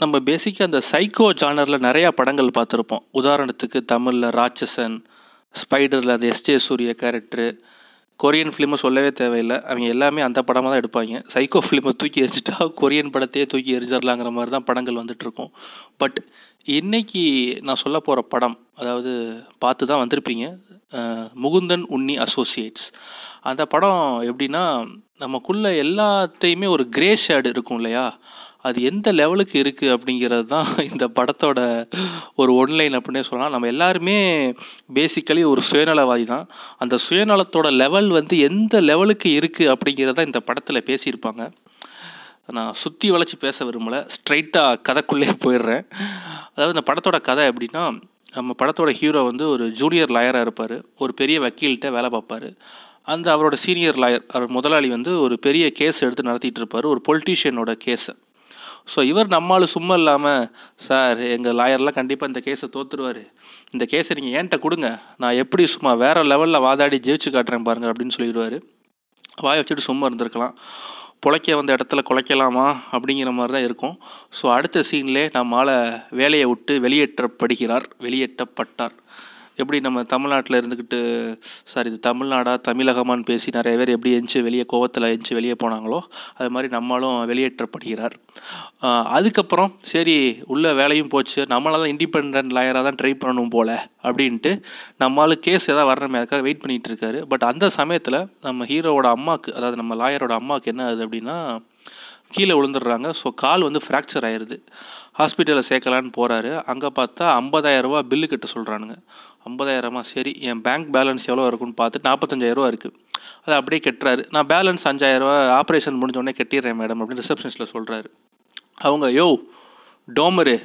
நம்ம பேசிக்காக அந்த சைக்கோ ஜானரில் நிறையா படங்கள் பார்த்துருப்போம். உதாரணத்துக்கு தமிழில் ராட்சசன் ஸ்பைடரில் அந்த எஸ்ஜே சூரிய கேரக்டரு கொரியன் ஃபிலிமை சொல்லவே தேவையில்லை. அவங்க எல்லாமே அந்த படமாக தான் எடுப்பாங்க. சைக்கோ ஃபிலிமை தூக்கி எரிஞ்சிட்டா கொரியன் படத்தையே தூக்கி எரிஞ்சிடலாங்கிற மாதிரி தான் படங்கள் வந்துட்டுருக்கும் பட் இன்னைக்கு நான் சொல்ல போகிற படம் அதாவது பார்த்து தான் வந்திருப்பீங்க முகுந்தன் உன்னி அசோசியேட்ஸ் அந்த படம் எப்படின்னா நமக்குள்ளே எல்லாத்தையுமே ஒரு கிரே ஷேடு இருக்கும் இல்லையா? அது எந்த லெவலுக்கு இருக்குது அப்படிங்கிறது தான் இந்த படத்தோட ஒரு ஒன்லைன் அப்படின்னே சொல்லலாம். நம்ம எல்லாருமே பேசிக்கலி ஒரு சுயநலவாதி தான் அந்த சுயநலத்தோட லெவல் வந்து எந்த லெவலுக்கு இருக்குது அப்படிங்கிறத இந்த படத்தில் பேசியிருப்பாங்க. நான் சுற்றி வளைச்சி பேச விரும்பலை. ஸ்ட்ரைட்டாக கதைக்குள்ளே போயிடுறேன். அதாவது இந்த படத்தோட கதை எப்படின்னா நம்ம படத்தோட ஹீரோ வந்து ஒரு ஜூனியர் லாயராக இருப்பார். ஒரு பெரிய வக்கீல்கிட்ட வேலை பார்ப்பாரு. அந்த அவரோட சீனியர் லாயர் அவர் முதலாளி வந்து ஒரு பெரிய கேஸ் எடுத்து நடத்திட்டு இருப்பார். ஒரு பொலிட்டீஷியனோட கேஸை ஸோ இவர் நம்மால் சும்மா இல்லாமல் சார் எங்கள் லாயர்லாம் கண்டிப்பாக இந்த கேஸை தோத்துருவார். இந்த கேஸை நீங்கள் ஏன்ட்ட கொடுங்க. நான் எப்படி சும்மா வேறு லெவலில் வாதாடி ஜெயிச்சு காட்டுறேன் பாருங்க அப்படின்னு சொல்லிடுவார். வாயை வச்சுட்டு சும்மா இருந்திருக்கலாம். புழைக்க வந்த இடத்துல குலைக்கலாமா? அப்படிங்கிற மாதிரி தான் இருக்கும். ஸோ அடுத்த சீன்லே நம்மால் வேலையை விட்டு வெளியேற்றப்படுகிறார் வெளியேற்றப்பட்டார். எப்படி நம்ம தமிழ்நாட்டில் இருந்துக்கிட்டு சாரி இது தமிழ்நாடா தமிழகமான்னு பேசி நிறைய பேர் எப்படி எஞ்சி வெளியே கோவத்தில் எஞ்சி வெளியே போனாங்களோ அது மாதிரி நம்மளும் வெளியேற்றப்படுகிறார். அதுக்கப்புறம் சரி உள்ள வேலையும் போச்சு நம்மளால தான் இண்டிபெண்ட் லாயராக தான் ட்ரை பண்ணணும் போல அப்படின்ட்டு நம்மளால கேஸ் ஏதாவது வரணுமே அதுக்காக வெயிட் பண்ணிகிட்டு இருக்காரு. பட் அந்த சமயத்தில் நம்ம ஹீரோவோட அம்மாவுக்கு அதாவது நம்ம லாயரோட அம்மாவுக்கு என்ன ஆகுது அப்படின்னா கீழே விழுந்துடுறாங்க. ஸோ கால் வந்து ஃப்ராக்சர் ஆயிடுது ஹாஸ்பிட்டலில் சேர்க்கலான்னு போகிறாரு அங்கே பார்த்தா 50000 ரூபாய் பில்லு கட்ட சொல்கிறானுங்க ஐம்பதாயிரமா? சரி என் பேங்க் பேலன்ஸ் எவ்வளோ இருக்குன்னு பார்த்து 45000 ரூபா இருக்குது அதை அப்படியே கட்டுறாரு. நான் பேலன்ஸ் அஞ்சாயிரரூவா ஆப்ரேஷன் முடிஞ்சோடனே கட்டிடுறேன் மேடம் அப்படின்னு ரிசப்ஷனிஸ்ட்டில் சொல்கிறாரு அவங்க யோ டோமரு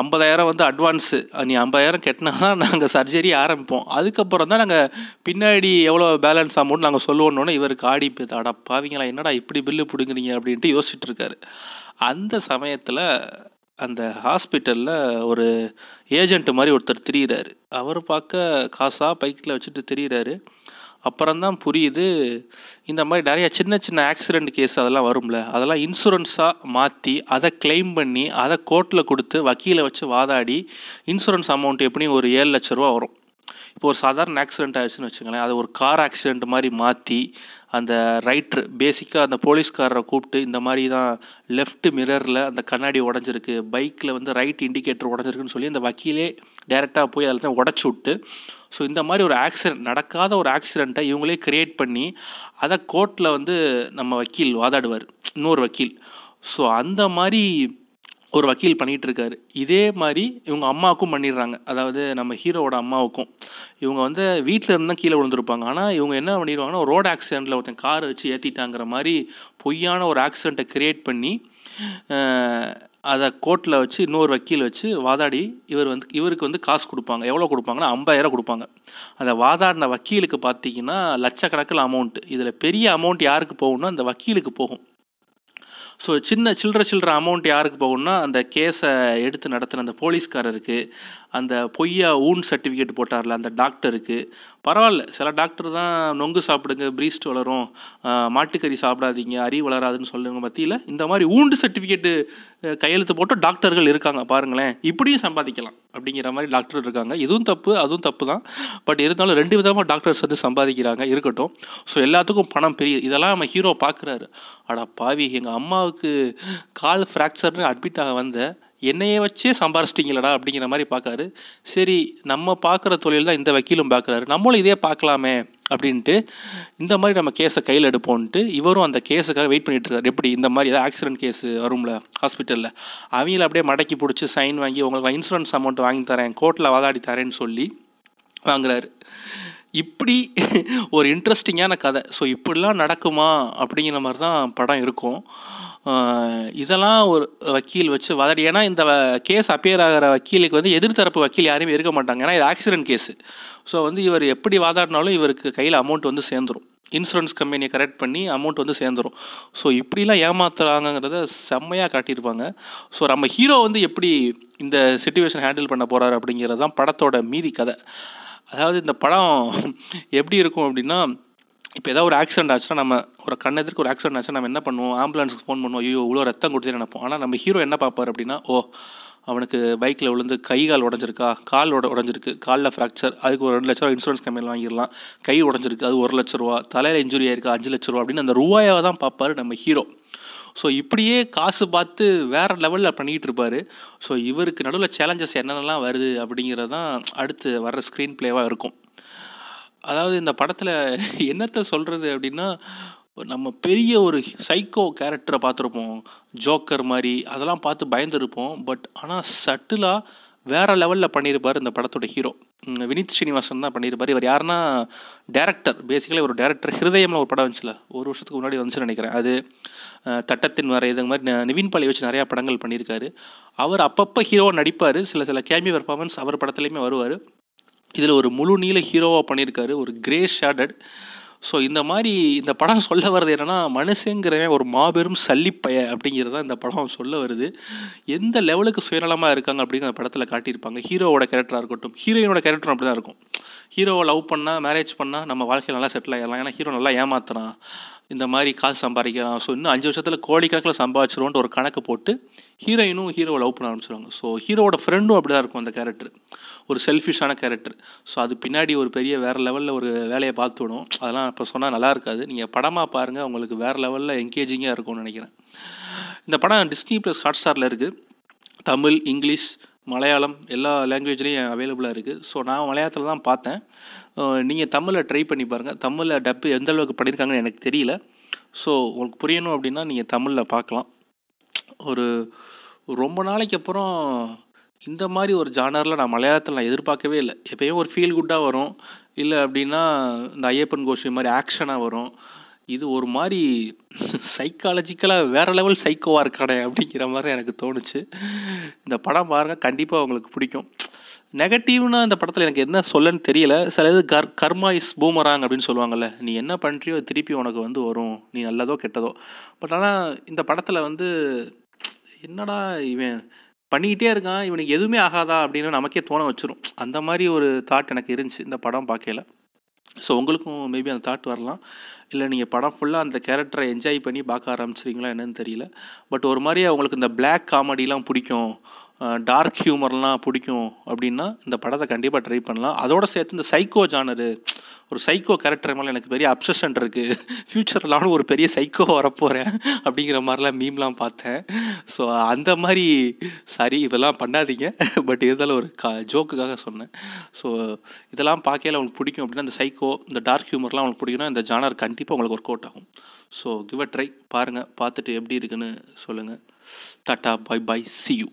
ஐம்பதாயிரம் வந்து அட்வான்ஸு நீ ஐம்பதாயிரம் கட்டினா தான் நாங்கள் சர்ஜரி ஆரம்பிப்போம். அதுக்கப்புறம் தான் நாங்கள் பின்னாடி எவ்வளோ பேலன்ஸ் அமௌண்ட் நாங்கள் சொல்லுவோன்னொன்னே இவருக்கு ஆடி போய் அடா பாவிங்களா என்னடா இப்படி பில்லு பிடுங்குறீங்க? அப்படின்ட்டு யோசிச்சுட்டு இருக்காரு. அந்த சமயத்தில் அந்த ஹாஸ்பிட்டலில் ஒரு ஏஜென்ட் மாதிரி ஒருத்தர் திரியிறாரு. அவர் பார்க்க காசாக பைக்கில் வச்சுட்டு திரியிறாரு. அப்புறம்தான் புரியுது இந்த மாதிரி நிறைய சின்ன சின்ன ஆக்சிடென்ட் கேஸ் அதெல்லாம் வரும்ல. அதெல்லாம் இன்சூரன்ஸாக மாற்றி அதை கிளைம் பண்ணி அதை கோர்ட்டில் கொடுத்து வக்கீலை வச்சு வாதாடி இன்சூரன்ஸ் அமௌண்ட் எப்படியும் ஒரு ஏழு லட்ச ரூபா வரும். இப்போ ஒரு சாதாரண ஆக்சிடென்ட் ஆயிடுச்சுன்னு வச்சுங்களேன் அதை ஒரு கார் ஆக்சிடென்ட் மாதிரி மாற்றி அந்த ரைட்ரு பேசிக்காக அந்த போலீஸ்காரரை கூப்பிட்டு இந்த மாதிரி தான் லெஃப்ட் மிரரில் அந்த கண்ணாடி உடஞ்சிருக்கு பைக்கில் வந்து ரைட் இண்டிகேட்டர் உடஞ்சிருக்குன்னு சொல்லி அந்த வக்கீலே டேரெக்டாக போய் அதில் தான் உடச்சி விட்டு ஸோ இந்த மாதிரி ஒரு ஆக்சிடென்ட் நடக்காத ஒரு ஆக்சிடெண்ட்டை இவங்களே கிரியேட் பண்ணி அதை கோர்ட்டில் வந்து நம்ம வக்கீல் வாதாடுவார் இன்னொரு வக்கீல். ஸோ அந்த மாதிரி ஒரு வக்கீல் பண்ணிகிட்டு இருக்காரு இதே மாதிரி இவங்க அம்மாவுக்கும் பண்ணிடுறாங்க. அதாவது நம்ம ஹீரோவோட அம்மாவுக்கும். இவங்க வந்து வீட்டில் இருந்தால் கீழே விழுந்திருப்பாங்க. ஆனால் இவங்க என்ன பண்ணிடுவாங்கன்னா ஒரு ரோடு ஆக்சிடெண்ட்டில் ஒருத்தன் காரை வச்சு ஏற்றிட்டாங்கிற மாதிரி பொய்யான ஒரு ஆக்சிடெண்ட்டை கிரியேட் பண்ணி அதை கோர்ட்டில் வச்சு இன்னொரு வக்கீல் வச்சு வாதாடி இவர் வந்து இவருக்கு வந்து காசு கொடுப்பாங்க. எவ்வளோ கொடுப்பாங்கன்னா ஐம்பதாயிரம் கொடுப்பாங்க. அந்த வாதாடின வக்கீலுக்கு பார்த்தீங்கன்னா லட்சக்கணக்கில் அமௌண்ட்டு இதில் பெரிய அமௌண்ட் யாருக்கு போகும்னா அந்த வக்கீலுக்கு போகும். ஸோ சின்ன சில்லற சில்லற அமௌண்ட் யாருக்கு போகணும்னா அந்த கேஸை எடுத்து நடத்தின அந்த போலீஸ்காரருக்கு அந்த பொய்யா ஊன் சர்டிஃபிகேட் போட்டார்ல அந்த டாக்டருக்கு பரவாயில்ல. சில டாக்டர் தான் நொங்கு சாப்பிடுங்க பிரீஸ்ட் வளரும் மாட்டுக்கறி சாப்பிடாதீங்க அறி வளராதுன்னு சொல்லுங்க மத்தியில். இந்த மாதிரி ஊண்டு சர்டிஃபிகேட்டு கையெழுத்து போட்டு டாக்டர்கள் இருக்காங்க பாருங்களேன். இப்படியும் சம்பாதிக்கலாம் அப்படிங்கிற மாதிரி டாக்டர் இருக்காங்க. இதுவும் தப்பு அதுவும் தப்பு தான். பட் இருந்தாலும் ரெண்டு விதமாக டாக்டர்ஸ் வந்து சம்பாதிக்கிறாங்க இருக்கட்டும். ஸோ எல்லாத்துக்கும் பணம் பெரிய இதெல்லாம் நம்ம ஹீரோ பார்க்குறாரு அடா பாவி எங்கள் அம்மாவுக்கு கால் ஃப்ராக்சர்னு அட்மிட் ஆக வந்தேன் என்னையே வச்சே சம்பாரிச்சிட்டிங்களடா அப்படிங்கிற மாதிரி பார்க்காரு. சரி நம்ம பார்க்குற தொழில் தான் இந்த வக்கீலும் பார்க்குறாரு. நம்மளும் இதே பார்க்கலாமே அப்படின்ட்டு இந்த மாதிரி நம்ம கேஸை கையில் எடுப்போம்ன்ட்டு இவரும் அந்த கேஸுக்காக வெயிட் பண்ணிட்டு இருக்காரு. எப்படி இந்த மாதிரி ஏதாவது ஆக்சிடென்ட் கேஸ் வரும்ல ஹாஸ்பிட்டலில் அவங்கள அப்படியே மடக்கி பிடிச்சி சைன் வாங்கி உங்களுக்கு இன்சூரன்ஸ் அமௌண்ட் வாங்கி தரேன் கோர்ட்டில் வாதாடி தரேன்னு சொல்லி வாங்குறாரு. இப்படி ஒரு இன்ட்ரெஸ்டிங்கான கதை. ஸோ இப்படிலாம் நடக்குமா அப்படிங்கிற மாதிரி தான் படம் இருக்கும். இதெல்லாம் ஒரு வக்கீல் வச்சு வதடி ஏன்னா இந்த கேஸ் அப்பியர் ஆகிற வக்கீலுக்கு வந்து எதிர்த்தரப்பு வக்கீல் யாருமே இருக்க மாட்டாங்க. ஏன்னா இது ஆக்சிடென்ட் கேஸு ஸோ வந்து இவர் எப்படி வாதாடினாலும் இவருக்கு கையில் அமௌண்ட் வந்து சேர்ந்துரும். இன்சூரன்ஸ் கம்பெனியை கரெக்ட் பண்ணி அமௌண்ட் வந்து சேர்ந்துரும். ஸோ இப்படிலாம் ஏமாத்துறாங்கிறத செம்மையாக காட்டியிருப்பாங்க. ஸோ நம்ம ஹீரோ வந்து எப்படி இந்த சுச்சுவேஷன் ஹேண்டில் பண்ண போகிறாரு அப்படிங்கிறது தான் படத்தோட மீதி கதை. அதாவது இந்த படம் எப்படி இருக்கும் அப்படின்னா இப்போ ஏதாவது ஒரு ஆக்சிடென்ட் ஆச்சுன்னா நம்ம ஒரு கண்ணெதிர்க்கு ஒரு ஆக்சிடென்ட் ஆச்சுன்னா நம்ம என்ன பண்ணுவோம்? ஆம்புலன்ஸுக்கு ஃபோன் பண்ணுவோம். ஐயோ இவ்வளோ ரத்தம் கொடுத்து நினைப்போம். ஆனால் நம்ம ஹீரோ என்ன பார்ப்பார் அப்படின்னா ஓ அவனுக்கு பைக்கில் விழுந்து கை கால் உடஞ்சிருக்கா? கால் உட உடஞ்சிருக்கு. காலில் ஃப்ராக்சர் அதுக்கு ஒரு ரெண்டு லட்ச ரூபா இன்சூரன்ஸ் கம்பெனியில் வாங்கிடலாம். கை உடஞ்சிருக்கு. அது ஒரு லட்ச ரூபா. தலையில் இன்ஜுரி ஆயிருக்கு? அஞ்சு லட்ச ரூபா அப்படின்னு அந்த ரூபாயாக தான் பார்ப்பார் நம்ம ஹீரோ ஸோ இப்படியே காசு பார்த்து வேறு லெவலில் பண்ணிக்கிட்டு இருப்பார் ஸோ இவருக்கு நடுவில் சேலஞ்சஸ் என்னென்னலாம் வருது அப்படிங்கிறது தான் அடுத்து வர்ற ஸ்க்ரீன் ப்ளேவாக இருக்கும். அதாவது இந்த படத்தில் என்னத்தை சொல்கிறது அப்படின்னா நம்ம பெரிய ஒரு சைக்கோ கேரக்டரை பார்த்துருப்போம். ஜோக்கர் மாதிரி அதெல்லாம் பார்த்து பயந்துருப்போம். பட் ஆனால் சட்டிலாக வேற லெவலில் பண்ணியிருப்பார் இந்த படத்தோட ஹீரோ வினித் ஸ்ரீனிவாசன் தான் பண்ணியிருப்பார் இவர் யாருன்னா டேரக்டர் பேசிக்கலி ஒரு டேரக்டர் ஹிருதயம்னு ஒரு படம் வந்துச்சுல. ஒரு வருஷத்துக்கு முன்னாடி வந்துச்சுன்னு நினைக்கிறேன். அது தட்டத்தின் வரை இது மாதிரி நிவின் பாலி வச்சு நிறையா படங்கள் பண்ணியிருக்காரு அவர் அப்பப்போ ஹீரோவாக நடிப்பார். சில சில கேமி பெர்ஃபார்மன்ஸ் அவர் படத்துலையுமே வருவார். இதில் ஒரு முழு நீள ஹீரோவாக பண்ணியிருக்காரு ஒரு கிரே ஷேடட் ஸோ இந்த மாதிரி இந்த படம் சொல்ல வர்றது என்னென்னா மனுஷங்கிறவன் ஒரு மாபெரும் சல்லிப்பய அப்படிங்கிறது தான் இந்த படம் சொல்ல வருது. எந்த லெவலுக்கு சுயநலமாக இருக்காங்க அப்படிங்கிற படத்தில் காட்டியிருப்பாங்க. ஹீரோவோட கேரக்டராக இருக்கட்டும் ஹீரோயினோட கேரக்டரும் அப்படி தான் இருக்கும். ஹீரோவை லவ் பண்ணால் மேரேஜ் பண்ணால் நம்ம வாழ்க்கையில் நல்லா செட்டில் ஆகிடலாம் ஏன்னா ஹீரோ நல்லா ஏமாத்துறான். இந்த மாதிரி காசு சம்பாதிக்கிறான் ஸோ இன்னும் அஞ்சு வருஷத்தில் கோடிக்கணக்கில் சம்பாதிச்சிருவோன்ட்டு ஒரு கணக்கு போட்டு ஹீரோயினும் ஹீரோவை லவ் பண்ண ஆரம்பிச்சிருவாங்க. ஸோ ஹீரோவோட ஃப்ரெண்டும் அப்படி தான் இருக்கும் அந்த கேரக்டர் ஒரு செல்ஃபிஷான கேரக்டர் ஸோ அது பின்னாடி ஒரு பெரிய வேறு லெவலில் ஒரு வேலையை பார்த்து விடும். அதெல்லாம் இப்போ சொன்னால் நல்லா இருக்காது. நீங்கள் படமாக பாருங்கள் உங்களுக்கு வேறு லெவலில் என்கேஜிங்காக இருக்கும்னு நினைக்கிறேன். இந்த படம் டிஸ்னி ப்ளஸ் ஹாட் ஸ்டாரில் இருக்குது தமிழ் இங்கிலீஷ் மலையாளம் எல்லா லாங்குவேஜ்லேயும் அவைலபிளாக இருக்குது ஸோ நான் மலையாளத்தில் தான் பார்த்தேன். நீங்கள் தமிழில் ட்ரை பண்ணி பாருங்கள் தமிழில் டப்பு எந்த அளவுக்கு பண்ணியிருக்காங்கன்னு எனக்கு தெரியல. ஸோ உங்களுக்கு புரியணும் அப்படின்னா நீங்கள் தமிழில் பார்க்கலாம். ஒரு ரொம்ப நாளைக்கு அப்புறம் இந்த மாதிரி ஒரு ஜானரில் நான் மலையாளத்தில் நான் எதிர்பார்க்கவே இல்லை. எப்பயும் ஒரு ஃபீல் குட்டாக வரும். இல்லை அப்படின்னா இந்த ஐயப்பன் கோஷி மாதிரி ஆக்ஷனாக வரும். இது ஒரு மாதிரி சைக்காலஜிக்கலாக வேற லெவல் சைக்கோவாக இருக்கானே அப்படிங்கிற மாதிரி எனக்கு தோணுச்சு. இந்த படம் பாருங்கள் கண்டிப்பாக உங்களுக்கு பிடிக்கும். நெகட்டிவ்னா இந்த படத்தில் எனக்கு என்ன சொல்லன்னு தெரியல. சில இது கர் கர்மா இஸ் பூமராங் அப்படின்னு சொல்லுவாங்கல்ல. நீ என்ன பண்ணுறியோ திருப்பி உனக்கு வந்து வரும். நீ நல்லதோ கெட்டதோ. பட் ஆனால் இந்த படத்தில் வந்து என்னடா இவன் பண்ணிக்கிட்டே இருக்கான். இவனுக்கு எதுவுமே ஆகாதா அப்படின்னு நமக்கே தோண வச்சிரும். அந்த மாதிரி ஒரு தாட் எனக்கு இருந்துச்சு இந்த படம் பார்க்கல ஸோ உங்களுக்கும் மேபி அந்த தாட் வரலாம். இல்லை நீங்கள் படம் ஃபுல்லாக அந்த கேரக்டரை என்ஜாய் பண்ணி பார்க்க ஆரம்பிச்சிருங்களா என்னன்னு தெரியல. பட் ஒரு மாதிரி அவங்களுக்கு இந்த பிளாக் காமெடிலாம் பிடிக்கும். டார்க் ஹியூமர்லாம் பிடிக்கும் அப்படின்னா இந்த படத்தை கண்டிப்பாக ட்ரை பண்ணலாம். அதோட சேர்த்து இந்த சைக்கோ ஜானரு ஒரு சைக்கோ கேரக்டர் மேலே எனக்கு பெரிய அப்சஷன் இருக்குது ஃப்யூச்சரில் நானும் ஒரு பெரிய சைக்கோ வரப்போகிறேன் அப்படிங்கிற மாதிரிலாம் மீம்லாம் பார்த்தேன். ஸோ அந்த மாதிரி சாரி இதெல்லாம் பண்ணாதீங்க. பட் இருந்தாலும் ஒரு கா ஜோக்குக்காக சொன்னேன். ஸோ இதெல்லாம் பார்க்கையில உங்களுக்கு பிடிக்கும் அப்படின்னா இந்த சைக்கோ இந்த டார்க் ஹியூமர்லாம் உங்களுக்கு பிடிக்கும்னா இந்த ஜானர் கண்டிப்பாக உங்களுக்கு ஒர்க் அவுட் ஆகும். ஸோ கிவ் அ ட்ரை பாருங்கள் பார்த்துட்டு எப்படி இருக்குன்னு சொல்லுங்கள் tata bye bye see you